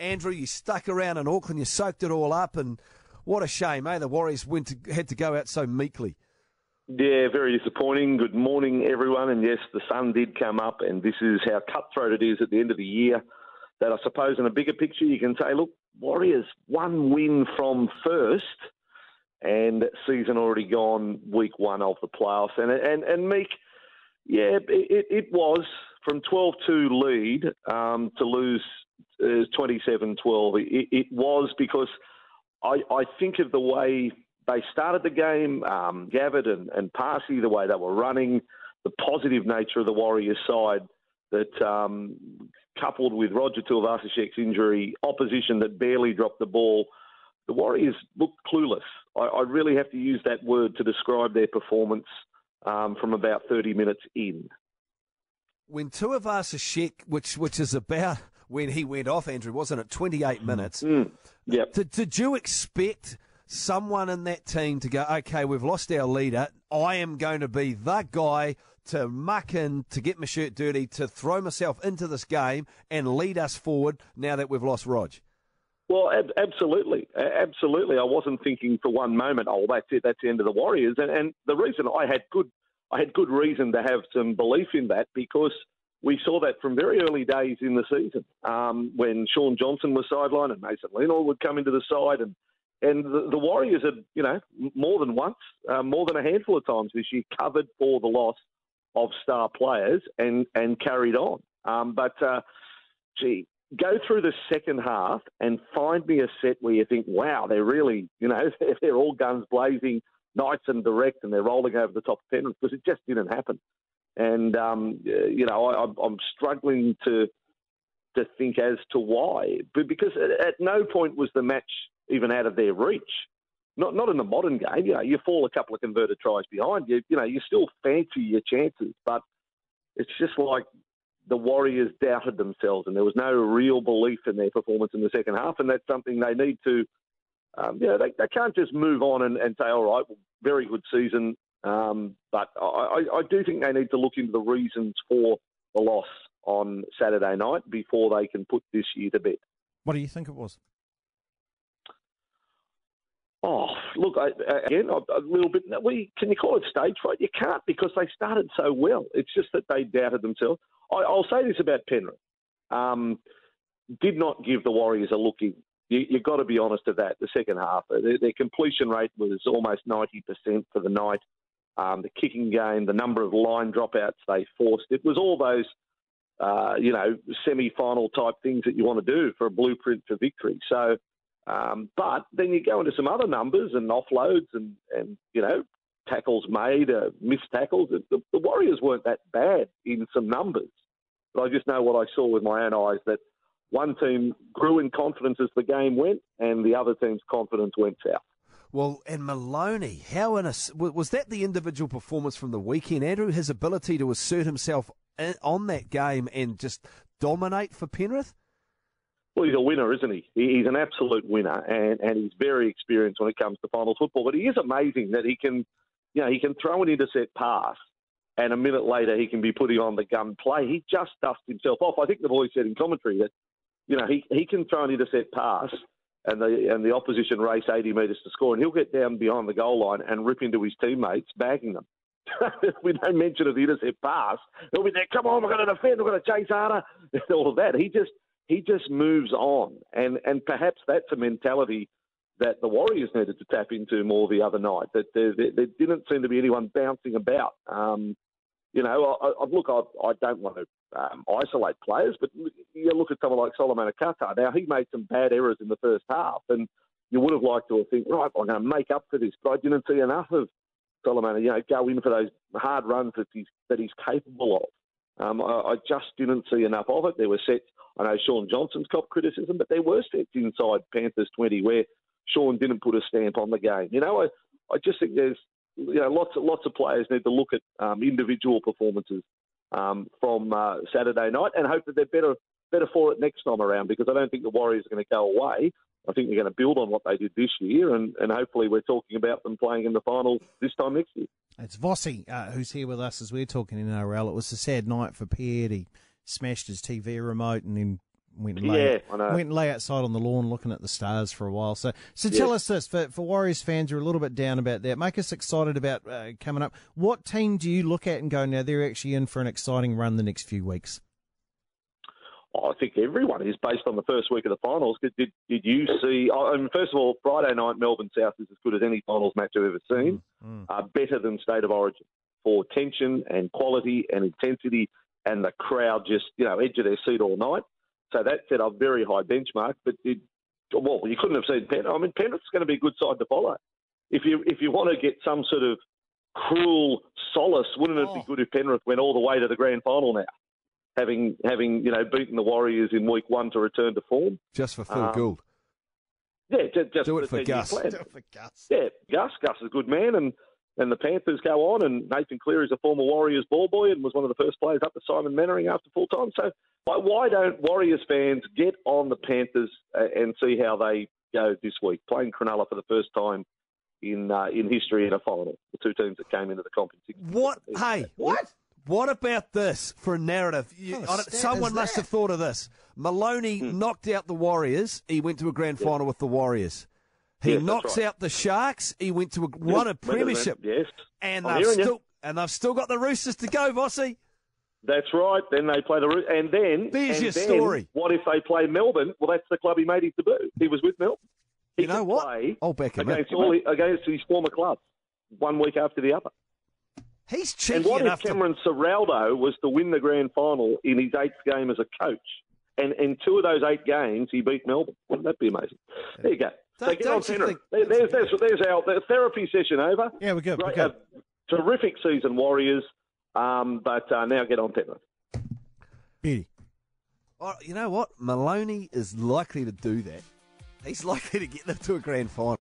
Andrew, you stuck around in Auckland, you soaked it all up, and what a shame, eh? The Warriors went to, had to go out so meekly. Yeah, very disappointing. Good morning, everyone. And yes, the sun did come up, and this is how cutthroat it is at the end of the year. That I suppose in a bigger picture, you can say, look, Warriors one win from first, and season already gone, week one of the playoffs. And and and Meek, yeah, it, it was from 12-2 lead um, to lose uh, 27-12. It, it was because I, I think of the way they started the game, um, Gavet and, and Paasi, the way they were running, the positive nature of the Warriors side that um, coupled with Roger Tuivasa-Sheck's injury, opposition that barely dropped the ball, the Warriors looked clueless. I, I really have to use that word to describe their performance um, from about 30 minutes in. When Tuivasa-Sheck, which which is about when he went off, Andrew, wasn't it? 28 minutes. Mm, yep. Did, did you expect someone in that team to go, okay, we've lost our leader. I am going to be the guy to muck in, to get my shirt dirty, to throw myself into this game and lead us forward now that we've lost Rog? Well, ab- absolutely, absolutely. I wasn't thinking for one moment, oh, that's it, that's the end of the Warriors. And, and the reason I had good, I had good reason to have some belief in that because we saw that from very early days in the season um, when Shaun Johnson was sidelined and Mason Lino would come into the side and and the, the Warriors had, you know, more than once, uh, more than a handful of times this year, covered for the loss of star players and and carried on. Um, but uh, gee, go through the second half and find me a set where you think, wow, they're really, you know, they're all guns blazing, nice and direct, and they're rolling over the top of Penrith because it just didn't happen. And um, you know, I, I'm struggling to to think as to why, but because at no point was the match even out of their reach. Not not in the modern game. You know, you fall a couple of converted tries behind. You you know, you still fancy your chances, but it's just like the Warriors doubted themselves, and there was no real belief in their performance in the second half, and that's something they need to. Um, you know, they, they can't just move on and, and say, all right, well, very good season. Um, but I, I do think they need to look into the reasons for the loss on Saturday night before they can put this year to bed. What do you think it was? Oh, look, I, again, a little bit. We can you call it stage fright? You can't because they started so well. It's just that they doubted themselves. I, will say this about Penrith: um, did not give the Warriors a look in. You, have got to be honest of that. The second half, their, their completion rate was almost ninety percent for the night. Um, the kicking game, the number of line dropouts they forced, it was all those, uh, you know, semi-final type things that you want to do for a blueprint for victory. So um, but then you go into some other numbers and offloads and, and you know, tackles made, uh, missed tackles. The, the, Warriors weren't that bad in some numbers. But I just know what I saw with my own eyes that one team grew in confidence as the game went, and the other team's confidence went south. Well, and Maloney, how in a, was that the individual performance from the weekend, Andrew? His ability to assert himself uh, on that game and just dominate for Penrith? Well, he's a winner, isn't he? He's an absolute winner, and, and he's very experienced when it comes to final football. But he is amazing that he can, you know, he can throw an intercept pass, and a minute later he can be putting on the gun play. He just dusts himself off. I think the boys said in commentary that, you know, he, he can throw an intercept pass, and the and the opposition race 80 metres to score, and he'll get down behind the goal line and rip into his teammates, bagging them. we don't mention of the intercept pass. He'll be there. Come on, we're going to defend. We're going to chase harder. All of that. He just he just moves on, and and perhaps that's a mentality that the Warriors needed to tap into more the other night. That there, there, there didn't seem to be anyone bouncing about. Um, you know, I, I, look, I, I don't want to um, isolate players, but you look at someone like Solomon Kata. Now he made some bad errors in the first half, and you would have liked to have think, right, I'm going to make up for this, but I didn't see enough of Solomon. You know, go in for those hard runs that he's that he's capable of. Um, I, I, just didn't see enough of it. There were sets. I know Shaun Johnson's cop criticism, but there were sets inside Panthers 20 where Shaun didn't put a stamp on the game. You know, I, I just think there's you know lots of lots of players need to look at um, individual performances um, from uh, Saturday night and hope that they're better better for it next time around because I don't think the Warriors are going to go away. I think they're going to build on what they did this year, and, and hopefully we're talking about them playing in the final this time next year. It's Vossy uh, who's here with us as we're talking in NRL. It was a sad night for Pierre. He smashed his TV remote and then went and lay, Yeah, I know. went and lay outside on the lawn looking at the stars for a while. So, so tell us this for, for Warriors fans who are a little bit down about that. Make us excited about uh, coming up. What team do you look at and go, now they're actually in for an exciting run the next few weeks? I think everyone is based on the first week of the finals. Did, did, did you see? I mean, first of all, Friday night Melbourne South is as good as any finals match I've ever seen. Mm, Uh, better than State of Origin for tension and quality and intensity, and the crowd just you know edge of their seat all night. So that set a very high benchmark. But it, well, you couldn't have seen Penrith. I mean, Penrith's going to be a good side to follow. If you if you want to get some sort of cruel solace, wouldn't it Oh. be good if Penrith went all the way to the grand final now? Having having you know beaten the Warriors in week one to return to form, Just for Phil Um, Gould. yeah, just, just Do it for 10-year Gus. plan. For Gus. Yeah, Gus. Gus is a good man, and, and the Panthers go on. And Nathan Cleary is a former Warriors ball boy and was one of the first players up to Simon Mannering after full time. So why, why don't Warriors fans get on the Panthers uh, and see how they go this week, playing Cronulla for the first time in uh, in history in a final? The two teams that came into the competition. What? Hey, What? What about this for a narrative? You, What kind of I don't- stat someone must that? have thought of this. Maloney Hmm. knocked out the Warriors. He went to a grand final with the Warriors. He Yes, knocks right. out the Sharks. He went to a, won a premiership, Yes, and I'm they've hearing you. still and they've still got the Roosters to go, Bossy. That's right. Then they play the and then There's and your then story. What if they play Melbourne? Well, that's the club he made his debut. He was with Melbourne. He You know what? play him in. against all against his former clubs, one week after the other. He's And cheeky what if enough to. Cameron Ciraldo was to win the grand final in his eighth game as a coach? And in two of those eight games, he beat Melbourne. Wouldn't that be amazing? There you go. so Don't- get don't on you think- There- There's, there's, there's our therapy session over. Yeah, we're good. We're good. terrific season, Warriors. Um, but uh, now get on Penrith. Beauty. Oh, you know what? Maloney is likely to do that. He's likely to get them to a grand final.